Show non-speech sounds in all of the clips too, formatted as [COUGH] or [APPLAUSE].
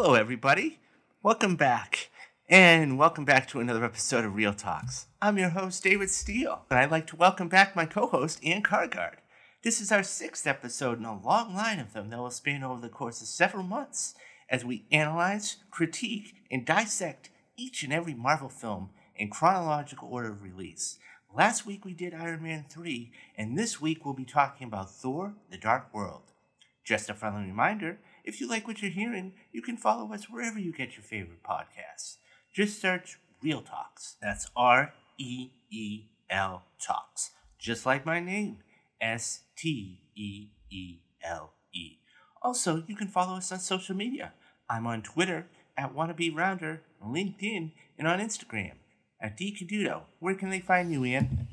Hello, everybody. Welcome back. And welcome back to another episode of Reel Talks. I'm your host, David Steele, and I'd like to welcome back my co host, Ian Cargard. This is our sixth episode in a long line of them that will span over the course of several months as we analyze, critique, and dissect each and every Marvel film in chronological order of release. Last week we did Iron Man 3, and this week we'll be talking about Thor The Dark World. Just a friendly reminder if you like what you're hearing, you can follow us wherever you get your favorite podcasts. Just search Reel Talks. That's R E E L Talks. Just like my name, S T E E L E. Also, you can follow us on social media. I'm on Twitter at Wannabe Rounder, LinkedIn, and on Instagram at DCaduto. Where can they find you, Ian?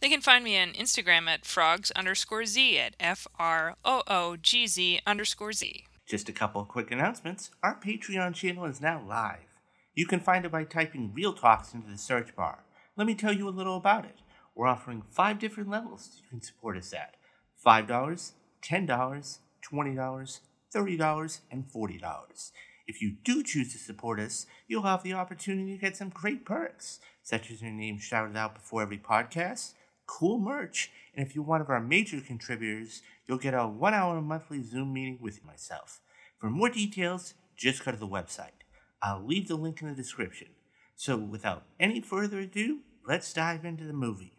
They can find me on Instagram at frogs underscore z at F R O O G Z underscore Z. Just a couple quick announcements. Our Patreon channel is now live. You can find it by typing Reel Talks into the search bar. Let me tell you a little about it. We're offering five different levels you can support us at $5, $10, $20, $30, and $40. If you do choose to support us, you'll have the opportunity to get some great perks, such as your name shouted out before every podcast, cool merch, and if you're one of our major contributors, you'll get a one hour monthly Zoom meeting with myself. For more details, just go to the website. I'll leave the link in the description. So, without any further ado, let's dive into the movie.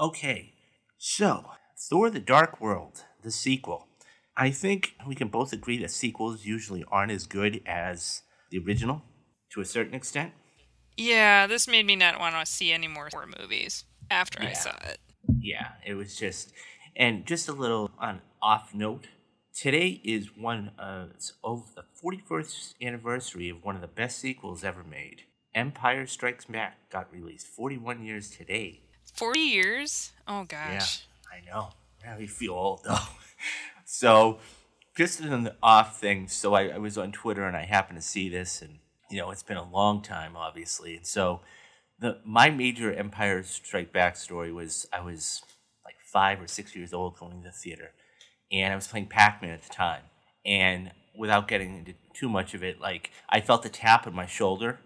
Okay, so Thor the Dark World, the sequel. I think we can both agree that sequels usually aren't as good as the original to a certain extent. Yeah, this made me not want to see any more horror movies after I saw it. Yeah, it was just, and just a little on off note. Today is one of the 41st anniversary of one of the best sequels ever made. Empire Strikes Back got released 41 years today. 40 years? Oh, gosh. Yeah, I know. I really feel old though. [LAUGHS] so, just an off thing. So I, I was on Twitter and I happened to see this, and you know it's been a long time, obviously. And so, the my major Empire Strike Back story was I was like five or six years old going to the theater, and I was playing Pac Man at the time. And without getting into too much of it, like I felt a tap on my shoulder,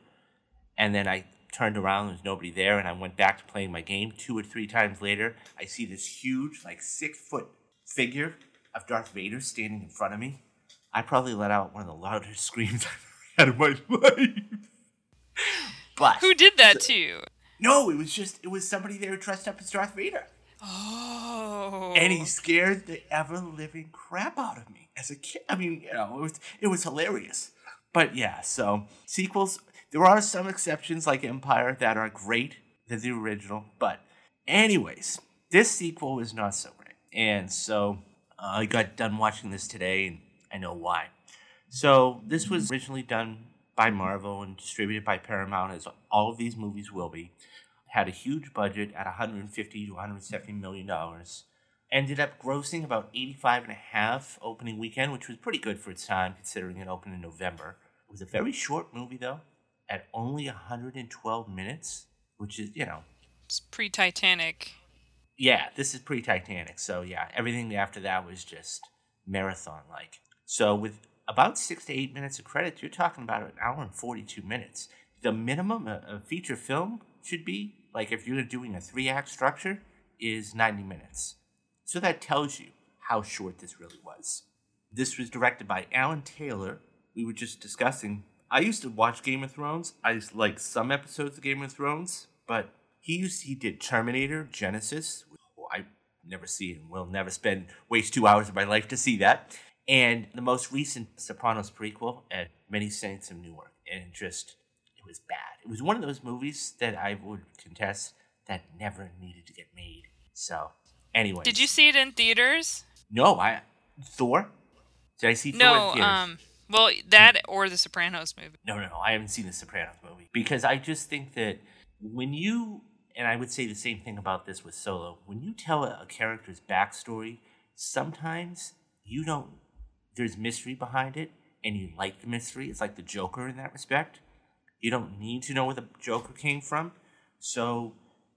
and then I turned around, there was nobody there, and I went back to playing my game. Two or three times later, I see this huge, like six foot figure of Darth Vader standing in front of me. I probably let out one of the loudest [LAUGHS] screams I've ever had in my [LAUGHS] life. But Who did that to you? no, it was just it was somebody there dressed up as Darth Vader. Oh. And he scared the ever living crap out of me as a kid. I mean, you know, it was it was hilarious. But yeah, so sequels. There are some exceptions like Empire that are great than the original. But anyways, this sequel was not so great, and so uh, I got done watching this today, and I know why. So this was originally done by Marvel and distributed by Paramount, as all of these movies will be. Had a huge budget at 150 to 170 million dollars. Ended up grossing about 85 and a half opening weekend, which was pretty good for its time, considering it opened in November. It was a very short movie though, at only 112 minutes, which is you know It's pre Titanic. yeah, this is pre Titanic. So yeah, everything after that was just marathon like. So with about six to eight minutes of credits, you're talking about an hour and forty two minutes. The minimum uh, a, a feature film should be like if you're doing a three act structure is ninety minutes. So that tells you how short this really was. This was directed by Alan Taylor. We were just discussing. I used to watch Game of Thrones. I like some episodes of Game of Thrones, but he used he did Terminator, Genisys. who oh, I never see and will never spend waste two hours of my life to see that. And the most recent Sopranos prequel at Many Saints of Newark, and just it was bad. It was one of those movies that I would contest that never needed to get made. So, anyway, Did you see it in theaters? No, I Thor. Did I see Thor? in No, theaters? um, well, that or the Sopranos movie. No, no, no. I haven't seen the Sopranos movie because I just think that when you and I would say the same thing about this with Solo. When you tell a, a character's backstory, sometimes you don't. There's mystery behind it, and you like the mystery. It's like the Joker in that respect. You don't need to know where the Joker came from. So,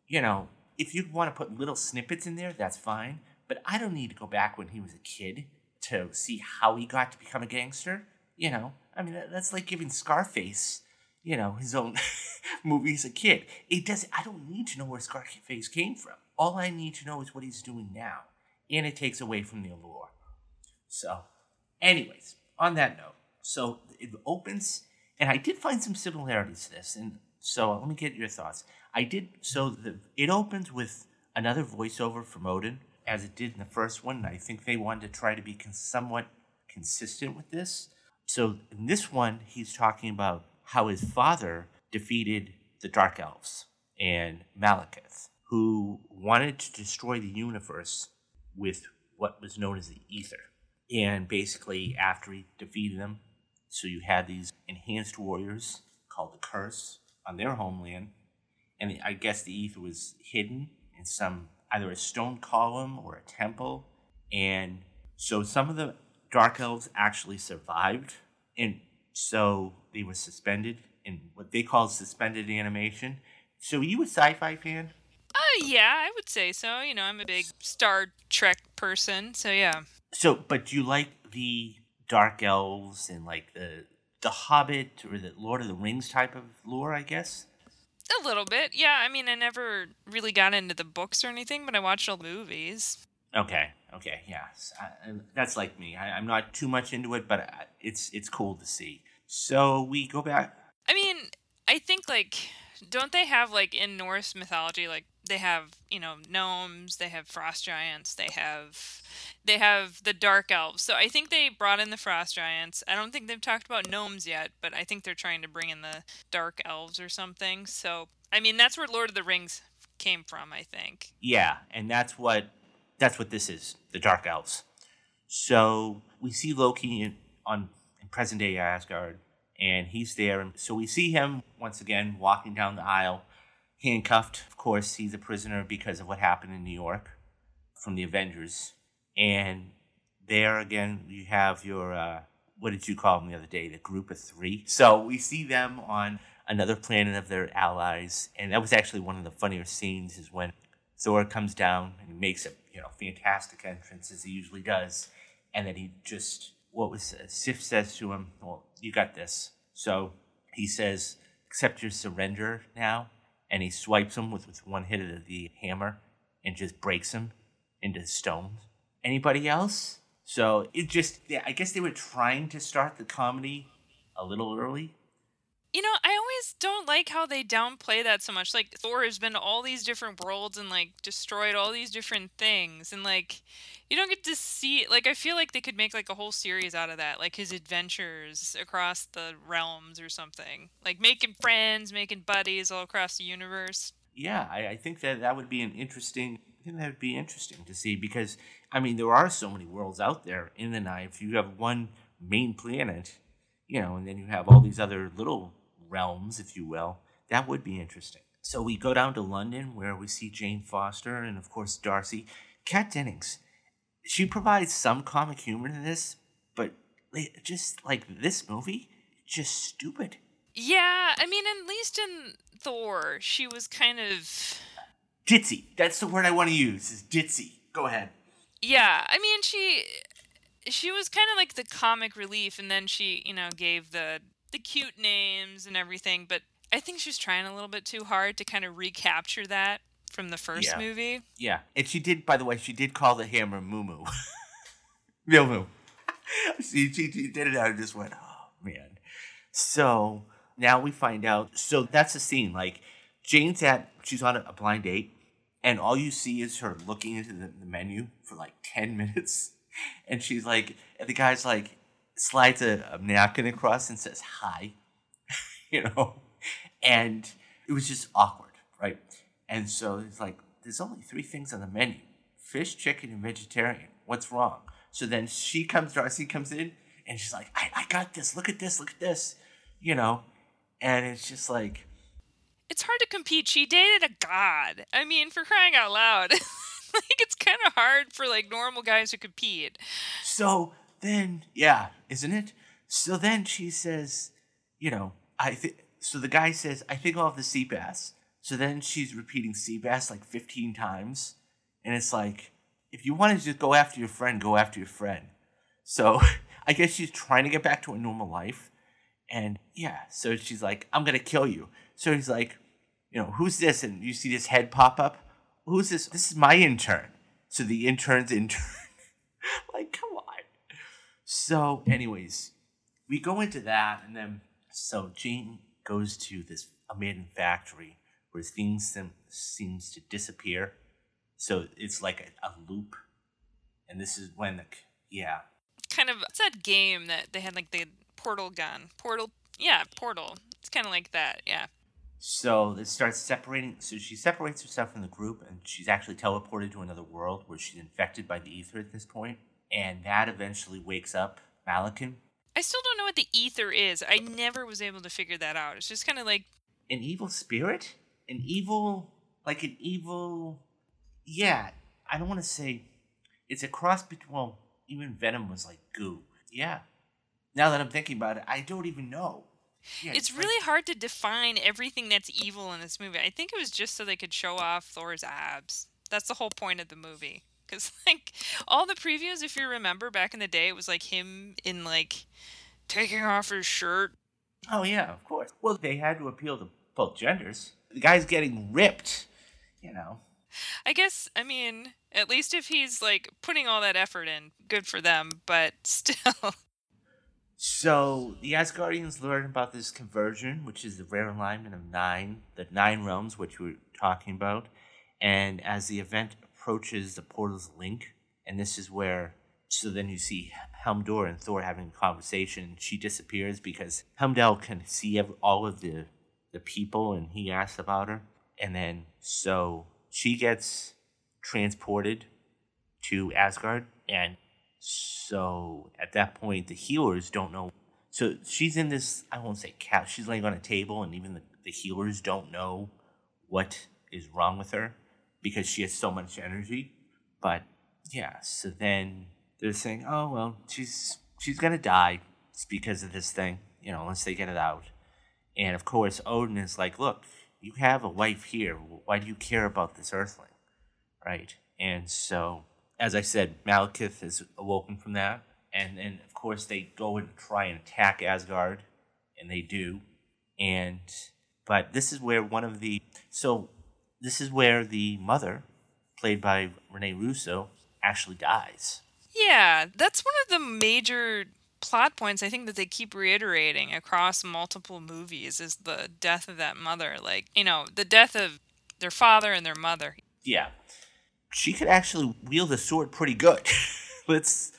you know, if you want to put little snippets in there, that's fine. But I don't need to go back when he was a kid to see how he got to become a gangster. You know, I mean, that's like giving Scarface, you know, his own [LAUGHS] movie as a kid. It does. I don't need to know where Scarface came from. All I need to know is what he's doing now, and it takes away from the allure. So, anyways, on that note, so it opens, and I did find some similarities to this, and so let me get your thoughts. I did so the it opens with another voiceover from Odin, as it did in the first one. And I think they wanted to try to be con- somewhat consistent with this. So in this one, he's talking about how his father defeated the Dark Elves and Malekith, who wanted to destroy the universe with what was known as the Ether. And basically, after he defeated them, so you had these enhanced warriors called the Curse on their homeland, and I guess the Ether was hidden in some either a stone column or a temple, and so some of the Dark Elves actually survived, and so they were suspended in what they call suspended animation. So, are you a sci-fi fan? Uh, yeah, I would say so. You know, I'm a big Star Trek person, so yeah. So, but do you like the Dark Elves and like the the Hobbit or the Lord of the Rings type of lore? I guess. A little bit, yeah. I mean, I never really got into the books or anything, but I watched all the movies. Okay, okay, yeah, I, that's like me. I, am not too much into it, but uh, it's it's cool to see. So we go back. I mean, I think like, don't they have like in Norse mythology, like they have you know gnomes, they have frost giants, they have they have the dark elves. So I think they brought in the frost giants. I don't think they've talked about gnomes yet, but I think they're trying to bring in the dark elves or something. So I mean, that's where Lord of the Rings came from, I think. Yeah, and that's what that's what this is, the Dark Elves. So we see Loki in, on in present day Asgard, and he's there. And so we see him once again walking down the aisle, handcuffed. Of course, he's a prisoner because of what happened in New York from the Avengers. And there again, you have your uh, what did you call them the other day? The group of three. So we see them on another planet of their allies, and that was actually one of the funnier scenes. Is when Thor comes down and makes a you know fantastic entrance as he usually does, and then he just what was uh, Sif says to him, "Well, you got this." So he says, "Accept your surrender now," and he swipes him with, with one hit of the hammer and just breaks him into stones. Anybody else? So it just, I guess they were trying to start the comedy a little early, you know, I always don't like how they downplay that so much. Like Thor has been to all these different worlds and like destroyed all these different things and like you don't get to see like I feel like they could make like a whole series out of that, like his adventures across the realms or something. Like making friends, making buddies all across the universe. Yeah, I, I think that that would be an interesting I think that would be interesting to see because I mean there are so many worlds out there in the night. If you have one main planet, you know, and then you have all these other little realms, if you will. That would be interesting. So we go down to London where we see Jane Foster and, of course, Darcy. Kat Dennings, she provides some comic humor in this, but just like this movie, just stupid. Yeah, I mean, at least in Thor, she was kind of ditzy. That's the word I want to use. Is ditzy. Go ahead. Yeah, I mean, she she was kind of like the comic relief, and then she, you know, gave the the cute names and everything, but I think she's trying a little bit too hard to kind of recapture that from the first yeah. movie. Yeah, and she did. By the way, she did call the hammer Moo Moo. Moo Moo. she, she, she did it. I just went, oh man. So now we find out. So that's the scene. Like Jane's at, she's on a, blind date, and all you see is her looking into the, the menu for like ten [LAUGHS] minutes, and she's like, and the guy's like, slides a, a napkin across and says hi, [LAUGHS] you know, and it was just awkward, right? And so it's like, there's only three things on the menu fish, chicken, and vegetarian. What's wrong? So then she comes, Darcy comes in, and she's like, I, I got this. Look at this. Look at this. You know? And it's just like. It's hard to compete. She dated a god. I mean, for crying out loud. [LAUGHS] like, it's kind of hard for, like, normal guys to compete. So then yeah, isn't it? So then she says, you know, I think. So the guy says, I think I'll have the sea bass. So then she's repeating sea bass like 15 times. And it's like, if you want to just go after your friend, go after your friend. So [LAUGHS] I guess she's trying to get back to a normal life. And yeah, so she's like, I'm going to kill you. So he's like, you know, who's this? And you see this head pop up. Who's this? This is my intern. So the intern's [LAUGHS] intern. like, come on. So, anyways, we go into that, and then so Jane goes to this abandoned factory where things seem, seems to disappear. So it's like a, a loop, and this is when the yeah. Kind of it's that game that they had like the portal gun, portal yeah, portal. It's kind of like that, yeah. So it starts separating. So she separates herself from the group, and she's actually teleported to another world where she's infected by the ether at this point, and that eventually wakes up Malekith. I still don't know what the ether is. I never was able to figure that out. It's just kind of like an evil spirit, an evil, like an evil. Yeah, I don't want to say it's a cross between. Well, even Venom was like goo. Yeah. Now that I'm thinking about it, I don't even know. Yeah, it's, really like, hard to define everything that's evil in this movie. I think it was just so they could show off Thor's abs. That's the whole point of the movie. [LAUGHS] Because like all the previews, if you remember back in the day, it was like him in like taking off his shirt. Oh yeah, of course. Well, they had to appeal to both genders. The guy's getting ripped, you know. I guess I mean at least if he's like putting all that effort in, good for them. But [LAUGHS] still. So the Asgardians learn about this convergence, which is the rare alignment of nine, the nine realms, which we were talking about. And as the event approaches the portal's link, and this is where, so then you see Heimdall and Thor having a conversation. She disappears because Heimdall can see all of the the people, and he asks about her. And then so she gets transported to Asgard, and so at that point, the healers don't know. So she's in this, I won't say couch, she's laying on a table, and even the, the healers don't know what is wrong with her because she has so much energy. But yeah, so then they're saying, oh, well, she's, she's to die it's because of this thing, you know, once they get it out. And of course, Odin is like, look, you have a wife here. Why do you care about this earthling? Right? And so as I said, Malekith is awoken from that, and then of course they go and try and attack Asgard, and they do, and but this is where one of the so this is where the mother, played by Rene Russo, actually dies. Yeah, that's one of the major plot points I think that they keep reiterating across multiple movies is the death of that mother. Like, you know, the death of their father and their mother. Yeah she could actually wield a sword pretty good. [LAUGHS] Let's.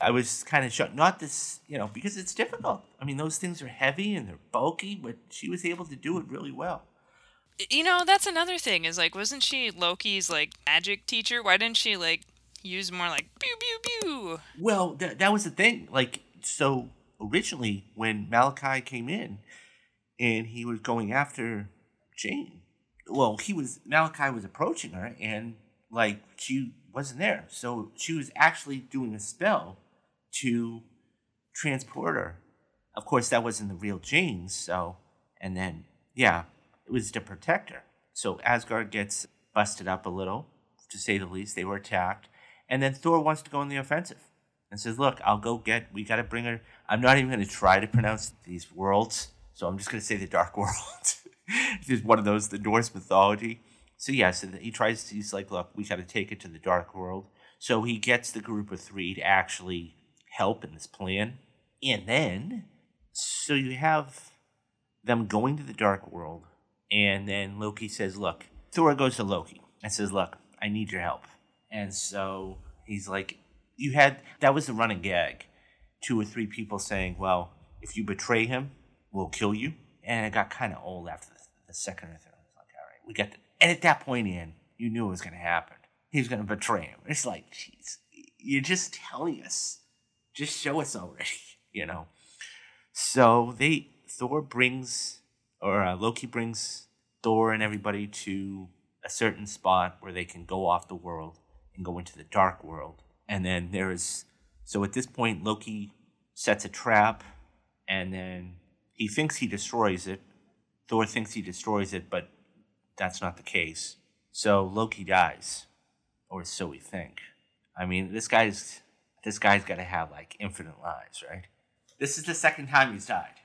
I was kind of shocked. Not this, you know, because it's difficult. I mean, those things are heavy and they're bulky, but she was able to do it really well. You know, that's another thing. Is like, wasn't she Loki's like magic teacher? Why didn't she like use more like pew pew pew? Well, th- that was the thing. Like, so originally when Malachi came in, and he was going after Jane. Well, he was Malachi was approaching her, and like she wasn't there. So she was actually doing a spell to transport her. Of course, that wasn't the real Jane. So, and then yeah, was to protect her. So Asgard gets busted up a little, to say the least. They were attacked, and then Thor wants to go on the offensive and says, "Look, I'll go get. We got to bring her. I'm not even going to try to pronounce these worlds, so I'm just going to say the Dark [LAUGHS] World. it's one of those the Norse mythology." So yeah, so he tries. To, he's like, look, we got to take it to the dark world. So he gets the group of three to actually help in this plan, and then so you have them going to the dark world, and then Loki says, look, Thor goes to Loki and says, look, I need your help, and so he's like, you had that was the running gag, two or three people saying, well, if you betray him, we'll kill you, and it got kind of old after the, the second or third. I was like, all right, we got. The, and at that point, in, you knew it was going to happen. He was going to betray him. It's like, jeez, you're just telling us. Just show us already, [LAUGHS] you know. So they Thor brings, or uh, Loki brings Thor and everybody to a certain spot where they can go off the world and go into the dark world. And then there is, so at this point, Loki sets a trap, and then he thinks he destroys it. Thor thinks he destroys it, but that's not the case. So Loki dies, or so we think. I mean, this guy's this guy's got to have like infinite lives, right? This is the second time he's died.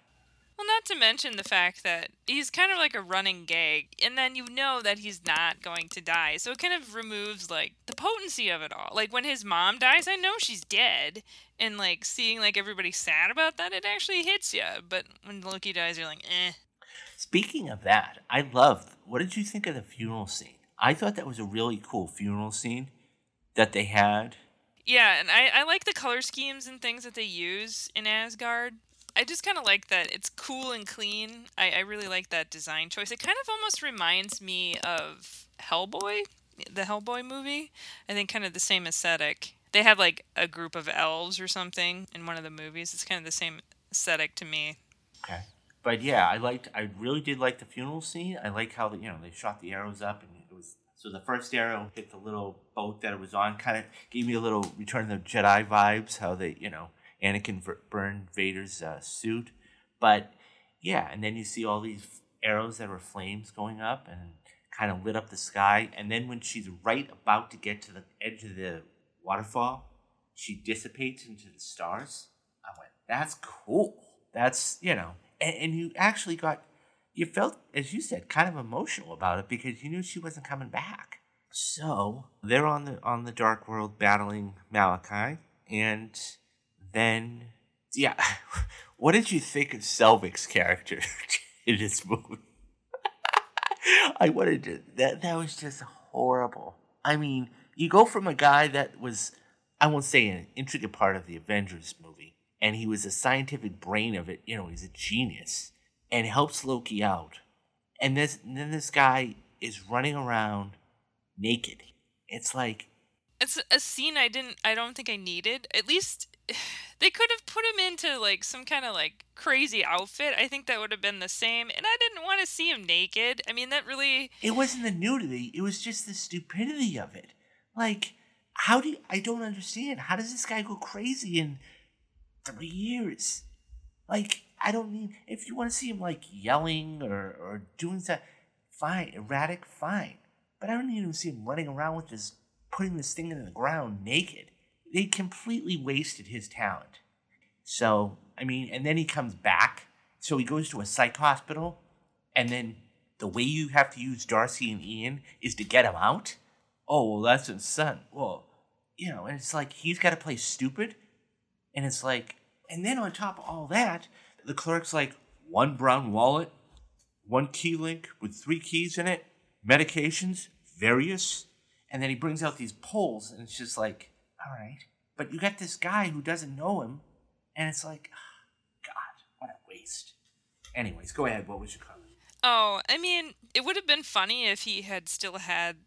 Not to mention the fact that he's kind of like a running gag, and then you know that he's not going to die. So it kind of removes like the potency of it all. Like when his mom dies, I know she's dead, and like seeing like everybody sad about that, it actually hits you. But when Loki dies, you're like, eh. Speaking of that, I loved. What did you think of the funeral scene? I thought that was a really cool funeral scene that they had. Yeah, and I, I like the color schemes and things that they use in Asgard. I just kind of like that it's cool and clean. I, I really like that design choice. It kind of almost reminds me of Hellboy, the Hellboy movie. I think kind of the same aesthetic. They have like a group of elves or something in one of the movies. It's kind of the same aesthetic to me. Okay. But yeah, I liked. I really did like the funeral scene. I like how the, you know they shot the arrows up, and it was so the first arrow hit the little boat that it was on. Kind of gave me a little Return of the Jedi vibes. How they you know Anakin burned Vader's uh, suit. But yeah, and then you see all these arrows that were flames going up and kind of lit up the sky. And then when she's right about to get to the edge of the waterfall, she dissipates into the stars. I went, that's cool. That's, you know, and, and you actually got, you felt, as you said, kind of emotional about it because you knew she wasn't coming back. So they're on the on the dark world battling Malachi, and then yeah, [LAUGHS] what did you think of Selvig's character [LAUGHS] in this movie? [LAUGHS] I wanted to that that was just horrible. I mean, you go from a guy that was I won't say an intricate part of the Avengers movie, and he was a scientific brain of it, you know, he's a genius and helps Loki out. And this and then this guy is running around naked. It's like it's a scene I didn't I don't think I needed. At least they could have put him into like some kind of like crazy outfit. I think that would have been the same. And I didn't want to see him naked. I mean, that really. It wasn't the nudity, it was just the stupidity of it. Like, how do you, I don't understand. How does this guy go crazy in three years? Like, I don't mean, if you want to see him like yelling or, or doing that, fine. Erratic, fine. But I don't to see him running around with this, putting this thing in the ground naked they completely wasted his talent. So, I mean, and then he comes back. So he goes to a psych hospital, and then the way you have to use Darcy and Ian is to get him out. Oh, well, that's son. Well, you know, and it's like he's got to play stupid. And it's like, and then on top of all that, the clerk's like, one brown wallet, one key link with three keys in it, medications, various. And then he brings out these poles, and it's just like, all right. But you got this guy who doesn't know him, and it's like, oh, God, what a waste. Anyways, go ahead. What was your comment? Oh, I mean, it would have been funny if he had still had,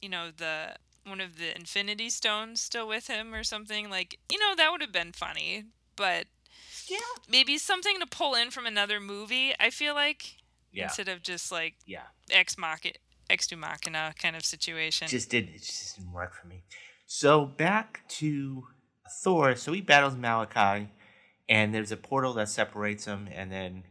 you know, the one of the Infinity Stones still with him or something. Like, you know, that would have been funny. But yeah, maybe something to pull in from another movie. I feel like yeah. instead of just like yeah, ex machina, ex machina kind of situation. It Just didn't. It just didn't work for me. So back to Thor. So he battles Malachi, and there's a portal that separates them, and then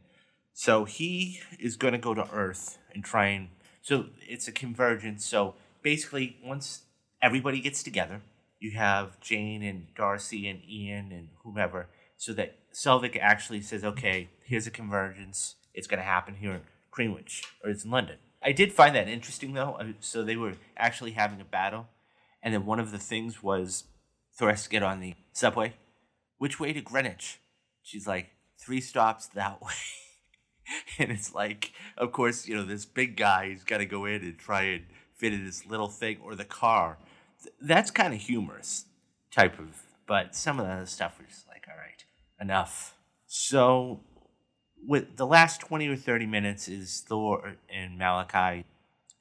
so he is going to go to Earth and try and so it's a convergence. So basically, once everybody gets together, you have Jane and Darcy and Ian and whomever, so that Selvig actually says, "Okay, here's a convergence. It's going to happen here in Greenwich or it's in London." I did find that interesting though. Uh, so they were actually having a battle and then one of the things was Thor has to get on the subway. Which way to Greenwich? She's like, three stops that [LAUGHS] way. and it's like, of course, you know, this big guy, he's got to go in and try and fit in this little thing or the car. That's kind of humorous type of, but some of the other stuff was just like, all right, enough. So, with the last 20 or 30 minutes is Thor and Malachi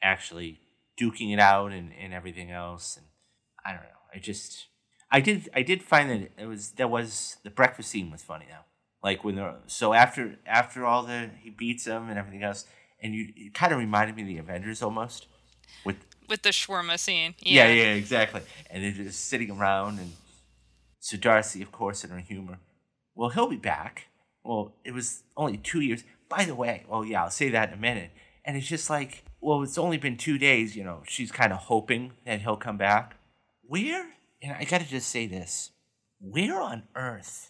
actually duking it out and, and everything else. And I don't know. I just I did I did find that it was that was the breakfast scene was funny though. Like when they're so after after all the he beats them and everything else, and you it kind of reminded me of the Avengers almost with with the shawarma scene. Yeah, yeah, yeah exactly. And they're just sitting around, and so Darcy, of course, in her humor, well, he'll be back. Well, it was only two years. By the way, well, yeah, I'll say that in a minute. And it's just like, well, it's only been two days. You know, she's kind of hoping that he'll come back. Where? And I got to just say this. where on earth,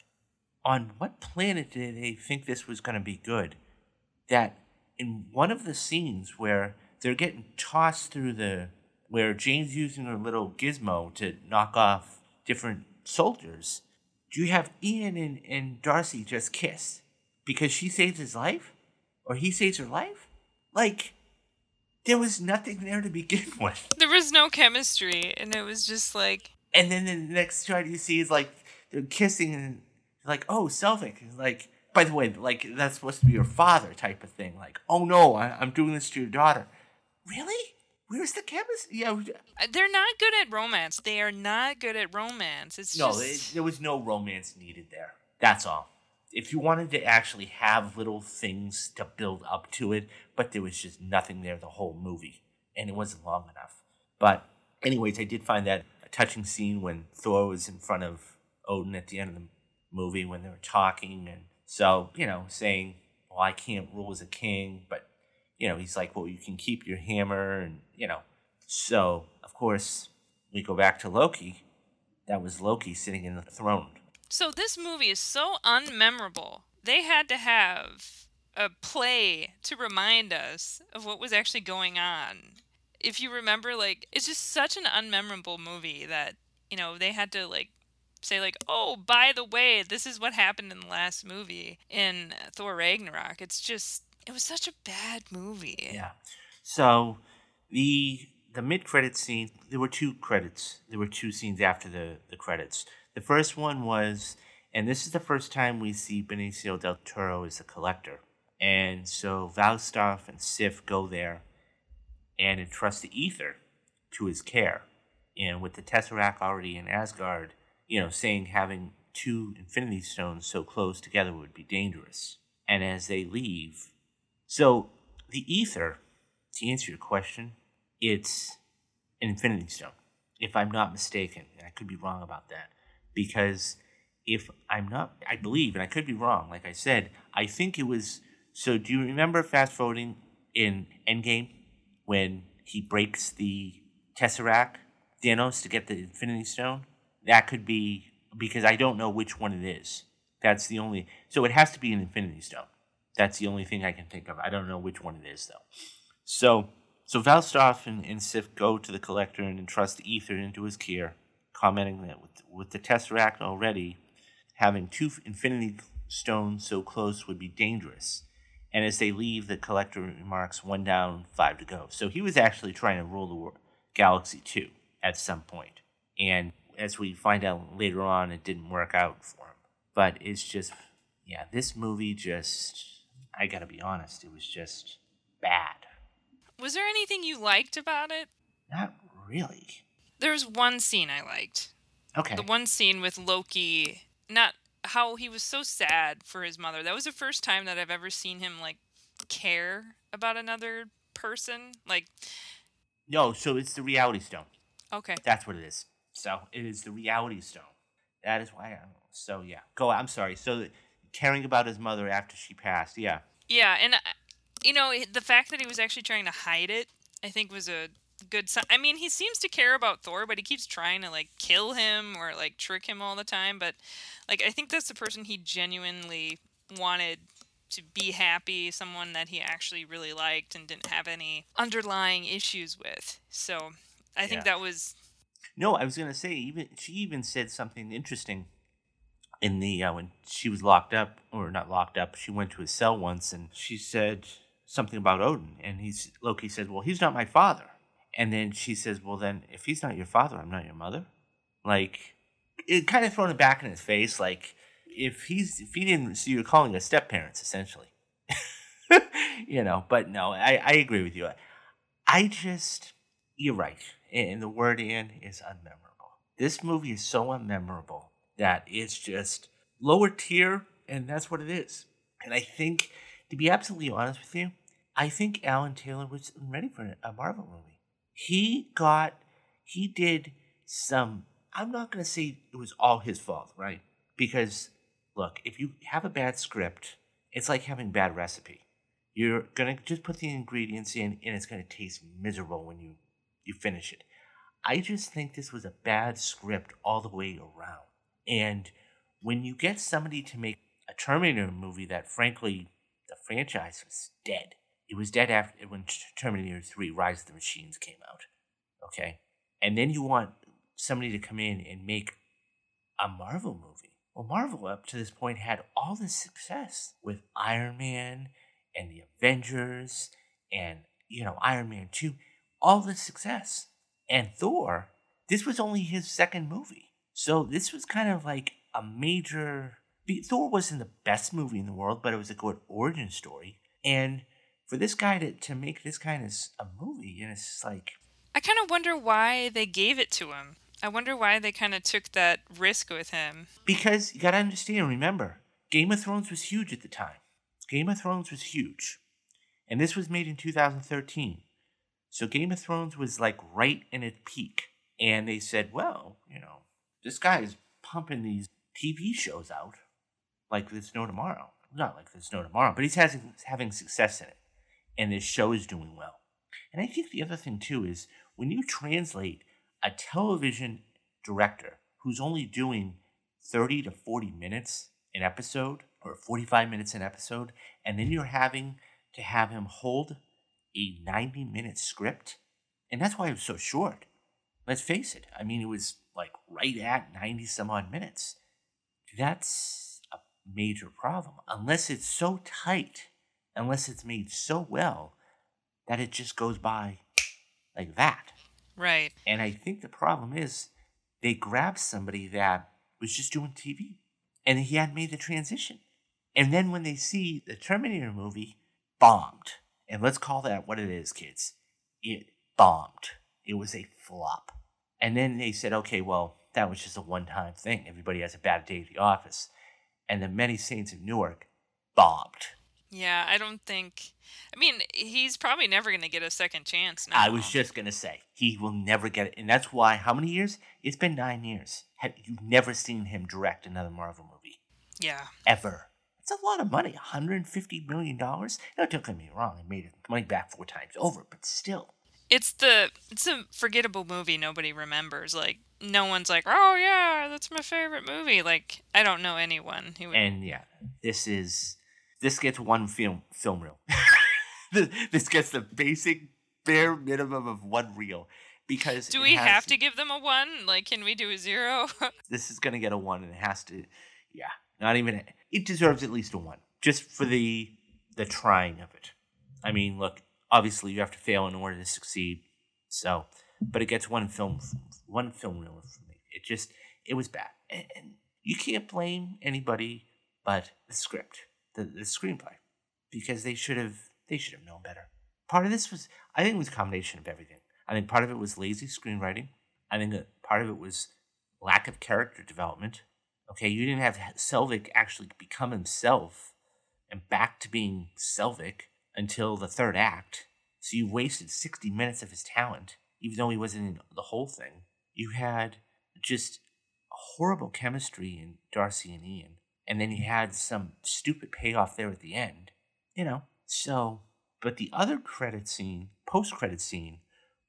on what planet did they think this was to be good? That in one of the scenes where they're getting tossed through the, where Jane's using her little gizmo to knock off different soldiers, do you have Ian and, and Darcy just kiss because she saves his life? Or he saves her life? Like, there was nothing there to begin [LAUGHS] with. There was no chemistry, and it was just like. And then the next shot you see is like they're kissing and like, oh, Selvig. Like, by the way, like that's supposed to be your father type of thing. Like, oh no, I, I'm doing this to your daughter. Really? Where's the chemistry? Yeah, uh, they're not good at romance. They are not good at romance. It's no, just... it, there was no romance needed there. That's all. If you wanted to actually have little things to build up to it, but there was just nothing there the whole movie, and it wasn't long enough. But, anyways, I did find that a touching scene when Thor was in front of Odin at the end of the movie when they were talking, and so you know, saying, "Well, I can't rule as a king," but you know, he's like, "Well, you can keep your hammer," and you know, so of course we go back to Loki. That was Loki sitting in the throne. So this movie is so unmemorable. They had to have a play to remind us of what was actually going on. If you remember, like, it's just such an unmemorable movie that, you know, they had to, like, say, like, oh, by the way, this is what happened in the last movie in Thor Ragnarok. It's just, it was such a bad movie. Yeah. So the the mid credit scene, there were two credits. There were two scenes after the, the credits. The first one was, and this is the first time we see Benicio del Toro as a collector. And so Volstagg and Sif go there and entrust the ether to his care. And with the Tesseract already in Asgard, you know, saying having two Infinity Stones so close together would be dangerous. And as they leave, so the ether, to answer your question, it's an Infinity Stone, if I'm not mistaken. And I could be wrong about that because if I'm not, I believe, and I could be wrong, like I said, I think it was. So, do you remember fast forwarding in Endgame when he breaks the Tesseract, Thanos, to get the Infinity Stone? That could be because I don't know which one it is. That's the only. So, it has to be an Infinity Stone. That's the only thing I can think of. I don't know which one it is, though. So, so Volstagg and, and Sif go to the collector and entrust the ether into his care commenting that with, with the Tesseract already, having two Infinity Stones so close would be dangerous. And as they leave, the collector remarks, one down, five to go. So he was actually trying to rule the galaxy too at some point. And as we find out later on, it didn't work out for him. But it's just, yeah, this movie just, I gotta be honest, it was just bad. Was there anything you liked about it? Not really. There was one scene I liked. Okay. The one scene with Loki, not how he was so sad for his mother. That was the first time that I've ever seen him like care about another person. Like No, so it's the reality stone. Okay. That's what it is. So it is the reality stone. That is why I so yeah. Go I'm sorry. So caring about his mother after she passed. Yeah. Yeah, and uh, you know, the fact that he was actually trying to hide it, I think was a good sign. I mean, he seems to care about Thor, but he keeps trying to like kill him or like trick him all the time. But like, I think that's the person he genuinely wanted to be happy, someone that he actually really liked and didn't have any underlying issues with. So I think yeah. that was. No, I was gonna say even she even said something interesting in the uh, when she was locked up or not locked up. She went to his cell once and she said something about Odin, and he's Loki said, "Well, he's not my father." And then she says, Well, then, if he's not your father, I'm not your mother. Like, it kind of thrown it back in his face. Like, if he's, if he didn't, so you're calling us step parents, essentially. [LAUGHS] you know, but no, I, I agree with you. I just, you're right. And the word in is unmemorable. This movie is so unmemorable that it's just lower tier, and that's what it is. And I think, to be absolutely honest with you, I think Alan Taylor was ready for a Marvel movie he got, he did some, I'm not going to say it was all his fault, right? Because, look, if you have a bad script, it's like having bad recipe. You're going to just put the ingredients in and it's going to taste miserable when you, you finish it. I just think this was a bad script all the way around. And when you get somebody to make a Terminator movie that, frankly, the franchise was dead. It was dead after when Terminator 3 Rise of the Machines came out. Okay? And then you want somebody to come in and make a Marvel movie. Well, Marvel up to this point had all this success with Iron Man and the Avengers and, you know, Iron Man 2, all this success. And Thor, this was only his second movie. So this was kind of like a major. Thor wasn't the best movie in the world, but it was a good origin story. And for this guy to, to make this kind of a movie, and it's like. I kind of wonder why they gave it to him. I wonder why they kind of took that risk with him. Because you got to understand, remember, Game of Thrones was huge at the time. Game of Thrones was huge. And this was made in 2013. So Game of Thrones was like right in its peak. And they said, well, you know, this guy is pumping these TV shows out like there's no tomorrow. Not like there's no tomorrow, but he's having, having success in it. And this show is doing well. And I think the other thing, too, is when you translate a television director who's only doing 30 to 40 minutes an episode or 45 minutes an episode, and then you're having to have him hold a 90 minute script. And that's why it was so short. Let's face it. I mean, it was like right at 90 some odd minutes. That's a major problem. Unless it's so tight, unless it's made so well that it just goes by like that. Right. And I think the problem is they grabbed somebody that was just doing TV and he hadn't made the transition. And then when they see the Terminator movie bombed, and let's call that what it is, kids, it bombed. It was a flop. And then they said, okay, well, that was just a one time thing. Everybody has a bad day at the office. And the Many Saints of Newark bombed. Yeah, I don't think. I mean, he's probably never going to get a second chance now. I was just going to say, he will never get it. And that's why, how many years? It's been nine years. Have you never seen him direct another Marvel movie? Yeah. Ever. It's a lot of money. $150 million? Now, don't get me wrong. He made money back four times over, but still. It's the it's a forgettable movie nobody remembers. Like no one's like, "Oh yeah, that's my favorite movie." Like I don't know anyone who. Would... And yeah, this is this gets one film film reel. [LAUGHS] this gets the basic bare minimum of one reel because do we have to give them a one? Like can we do a zero? [LAUGHS] This is going to get a one and it has to yeah not even it deserves at least a one just for the the trying of it. I mean look obviously you have to fail in order to succeed so but it gets one film one film reel for me. It just it was bad. And, and you can't blame anybody but the script the, the screenplay because they should have they should have known better. Part of this was I think it was a combination of everything. I think part of it was lazy screenwriting. I think part of it was lack of character development. Okay, you didn't have Selvig actually become himself and back to being Selvig until the third act. So you wasted 60 minutes of his talent, even though he wasn't in the whole thing. You had just horrible chemistry in Darcy and Ian and then he had some stupid payoff there at the end, you know. So, but the other credit scene, post credit scene,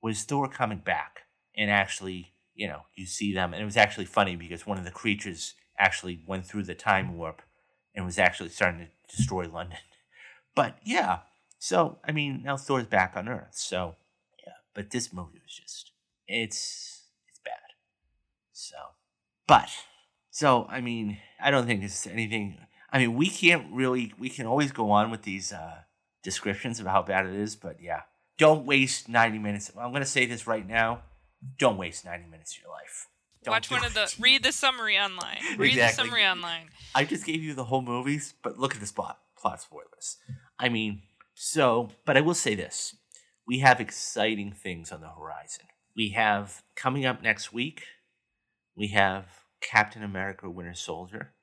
was Thor coming back and actually, you know, you see them, and it was actually funny because one of the creatures actually went through the time warp and was actually starting to destroy London. [LAUGHS] But yeah, so I mean, now Thor's back on Earth, so yeah. But this movie was just, it's it's bad. So, but so, I mean, I don't think it's anything. I mean, we can't really, we can always go on with these uh, descriptions of how bad it is, but yeah, don't waste 90 minutes. I'm going to say this right now don't waste 90 minutes of your life. Don't Watch one it. of the, [LAUGHS] read the summary online. Read exactly. the summary online. I just gave you the whole movies, but look at this plot, plot spoilers. I mean, so, but I will say this we have exciting things on the horizon. We have coming up next week, we have Captain America Winter Soldier,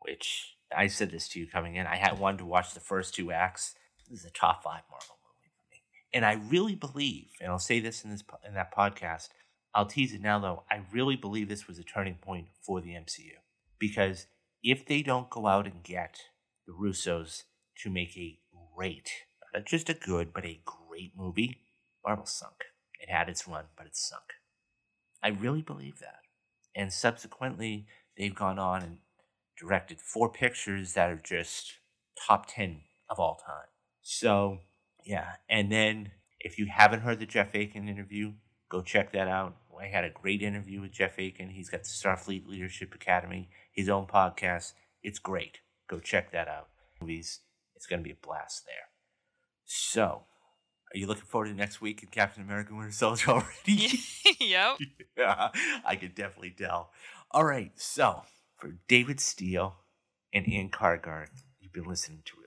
which I said this to you coming in. I had wanted to watch the first two acts. This is a top five Marvel movie for me. And I really believe, and I'll say this in this in that podcast, I'll tease it now though, I really believe this was a turning point for the MCU. Because if they don't go out and get the Russos to make a great, not just a good, but a great movie, Marvel sunk. It had its run, but it sunk. I really believe that and subsequently they've gone on and directed four pictures that are just top 10 of all time. So, yeah. And then if you haven't heard the Jeff Aiken interview, go check that out. I had a great interview with Jeff Aiken. He's got the Starfleet Leadership Academy, his own podcast. It's great. Go check that out. Movies. It's going to be a blast there. So, are you looking forward to next week in Captain America Winter Soldier [LAUGHS] already? [LAUGHS] yep. yeah, I could definitely tell. All right, so for David Steele and Ann Cargard, you've been listening to